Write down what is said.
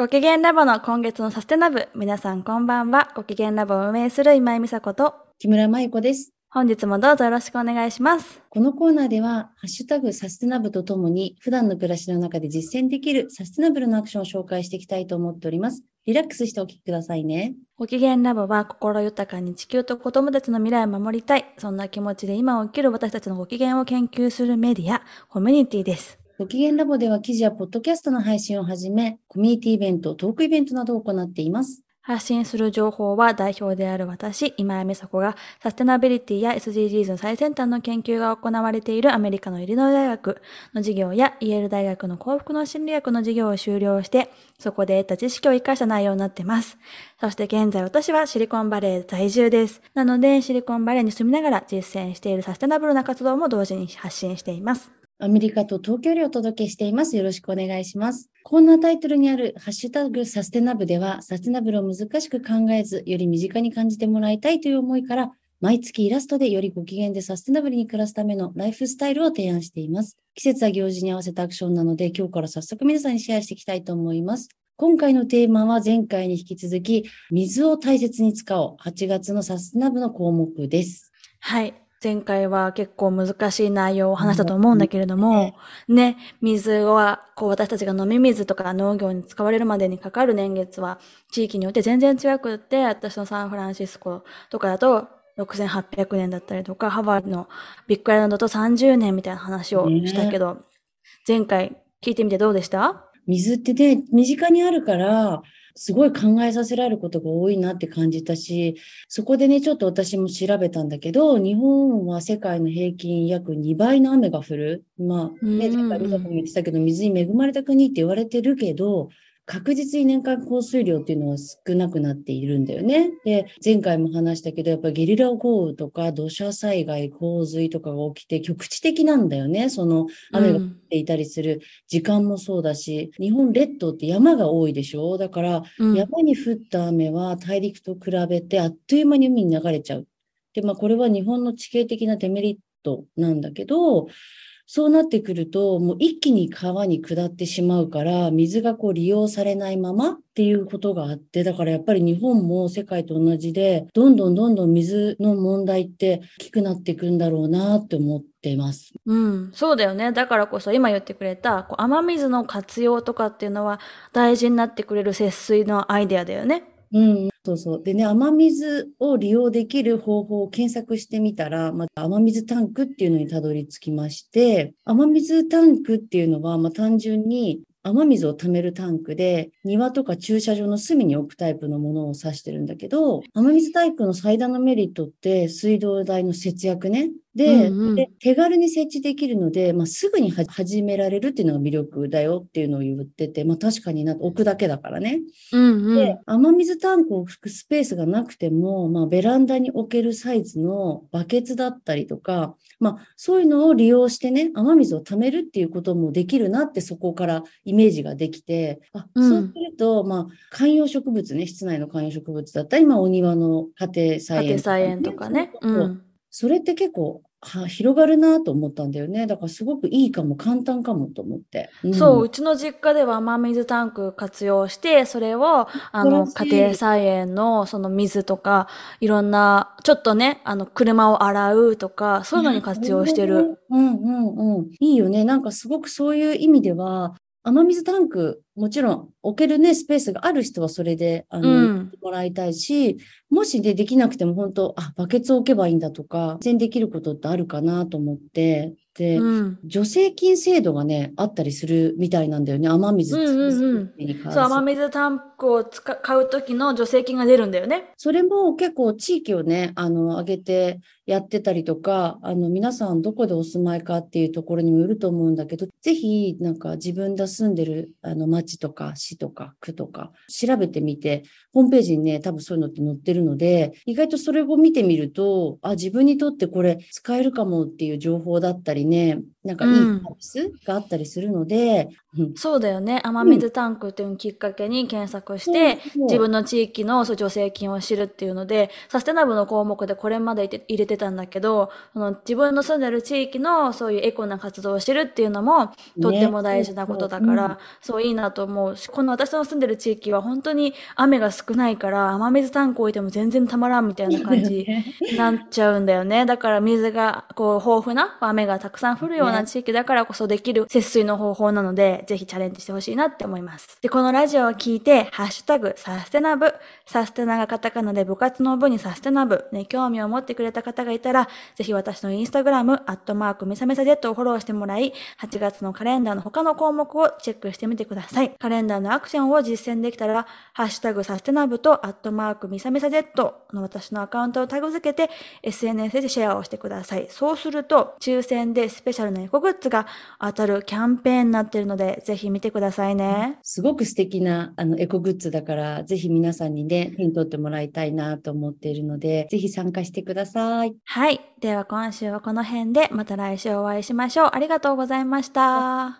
ご機嫌ラボの今月のサステナブ。皆さんこんばんは。ご機嫌ラボを運営する今井美佐子と、木村舞子です。本日もどうぞよろしくお願いします。このコーナーでは、ハッシュタグサステナブとともに、普段の暮らしの中で実践できるサステナブルなアクションを紹介していきたいと思っております。リラックスしてお聞きくださいね。ご機嫌ラボは心豊かに地球と子供たちの未来を守りたい。そんな気持ちで今を生きる私たちのご機嫌を研究するメディア、コミュニティです。ご機嫌ラボでは記事やポッドキャストの配信をはじめ、コミュニティイベント、トークイベントなどを行っています。発信する情報は代表である私、今井美佐子がサステナビリティや SDGs の最先端の研究が行われているアメリカのイリノイ大学の授業やイェール大学の幸福の心理学の授業を修了して、そこで得た知識を活かした内容になっています。そして現在私はシリコンバレー在住です。なのでシリコンバレーに住みながら実践しているサステナブルな活動も同時に発信しています。アメリカと東京でお届けしています。よろしくお願いします。こんなタイトルにあるハッシュタグサステナブでは、サステナブルを難しく考えず、より身近に感じてもらいたいという思いから、毎月イラストでよりご機嫌でサステナブルに暮らすためのライフスタイルを提案しています。季節や行事に合わせたアクションなので、今日から早速皆さんにシェアしていきたいと思います。今回のテーマは前回に引き続き、水を大切に使おう。8月のサステナブルの項目です。はい。前回は結構難しい内容を話したと思うんだけれども、ね、水は、こう私たちが飲み水とか農業に使われるまでにかかる年月は地域によって全然違くって、私のサンフランシスコとかだと6800年だったりとか、ハワイのビッグアイランドと30年みたいな話をしたけど、前回聞いてみてどうでした？水ってね、身近にあるから、すごい考えさせられることが多いなって感じたし、そこでね、ちょっと私も調べたんだけど、日本は世界の平均約2倍の雨が降る。まあ、ね、前回美佐子も言ってたけど、水に恵まれた国って言われてるけど、確実に年間降水量っていうのは少なくなっているんだよね。で、前回も話したけど、やっぱりゲリラ豪雨とか土砂災害、洪水とかが起きて局地的なんだよね。その雨が降っていたりする時間もそうだし、日本列島って山が多いでしょ？だから、うん山に降った雨は大陸と比べてあっという間に海に流れちゃう。で、まあこれは日本の地形的なデメリットなんだけど、そうなってくると、もう一気に川に下ってしまうから、水がこう利用されないままっていうことがあって、だからやっぱり日本も世界と同じで、どんどんどんどん水の問題って大きくなっていくんだろうなって思ってます。うん、そうだよね。だからこそ今言ってくれた、こう雨水の活用とかっていうのは大事になってくれる節水のアイデアだよね。うん、そうそう。でね、雨水を利用できる方法を検索してみたら、まあ、雨水タンクっていうのにたどり着きまして、雨水タンクっていうのは、まあ、単純に雨水を貯めるタンクで、庭とか駐車場の隅に置くタイプのものを指してるんだけど、雨水タンクの最大のメリットって水道代の節約ね。で、うんうんで手軽に設置できるので、まあ、すぐには始められるっていうのが魅力だよっていうのを言ってて、まあ、確かにな置くだけだからね。うんうん。で、雨水タンクを拭くスペースがなくても、まあ、ベランダに置けるサイズのバケツだったりとか、まあ、そういうのを利用してね、雨水を貯めるっていうこともできるなって、そこからイメージができて、あ、うんそうすると、まあ、観葉植物ね、室内の観葉植物だったり、まあ、お庭の家庭菜園家庭菜園とかね。うんそれって結構、は広がるなと思ったんだよね。だからすごくいいかも、簡単かもと思って。んそう、うちの実家では雨水タンク活用して、それを、あの、家庭菜園のその水とか、いろんな、ちょっとね、あの、車を洗うとか、そういうのに活用してる。。うんうんうん。いいよね。なんかすごくそういう意味では、雨水タンク、もちろん置けるね、スペースがある人はそれで、あの、うん。もらいたいし、もしでできなくても本当、あ、バケツ置けばいいんだとか、全然できることってあるかなと思って、で、うん。助成金制度がね、あったりするみたいなんだよね。雨水うんうんそう、る雨水タンクを使買う時の助成金が出るんだよね。それも結構地域をね、あの、上げてやってたりとか、あの、皆さんどこでお住まいかっていうところにもよると思うんだけど、ぜひ、なんか自分が住んでる、あの、町とか市とか区とか、調べてみて、ホームページにね、多分そういうのって載ってるので、意外とそれを見てみると、あ、自分にとってこれ使えるかもっていう情報だったりね、なんかいいサービスがあったりするので、うん。そうだよね。雨水タンクっていうのをきっかけに検索して、自分の地域の助成金を知るっていうので、サステナブルの項目でこれまで入れてたんだけど、その自分の住んでる地域のそういうエコな活動をしてるっていうのもとっても大事なことだから、ねそう。いいなと思う。し、この私の住んでる地域は本当に雨が少ないから、雨水タンク置いても全然たまらんみたいな感じになっちゃうんだよね。だから水がこう豊富な雨がたくさん降るような地域だからこそできる節水の方法なので、ぜひチャレンジしてほしいなって思います。で、このラジオを聞いて、ハッシュタグサステナブ、サステナがカタカナで部活の部にサステナブ、ね、興味を持ってくれた方がいたら、ぜひ私のインスタグラム、アットマークミサミサジェットをフォローしてもらい、8月のカレンダーの他の項目をチェックしてみてください。カレンダーのアクションを実践できたら、ハッシュタグサステナブとアットマークミサミサジェットの私のアカウントをタグ付けて SNS でシェアをしてください。そうすると、抽選でスペシャルなエコグッズが当たるキャンペーンになっているので、ぜひ見てくださいね。すごく素敵なあのエコグッズだから、ぜひ皆さんにね、手に取ってもらいたいなと思っているので、ぜひ参加してください。はい。では今週はこの辺で、また来週お会いしましょう。ありがとうございました。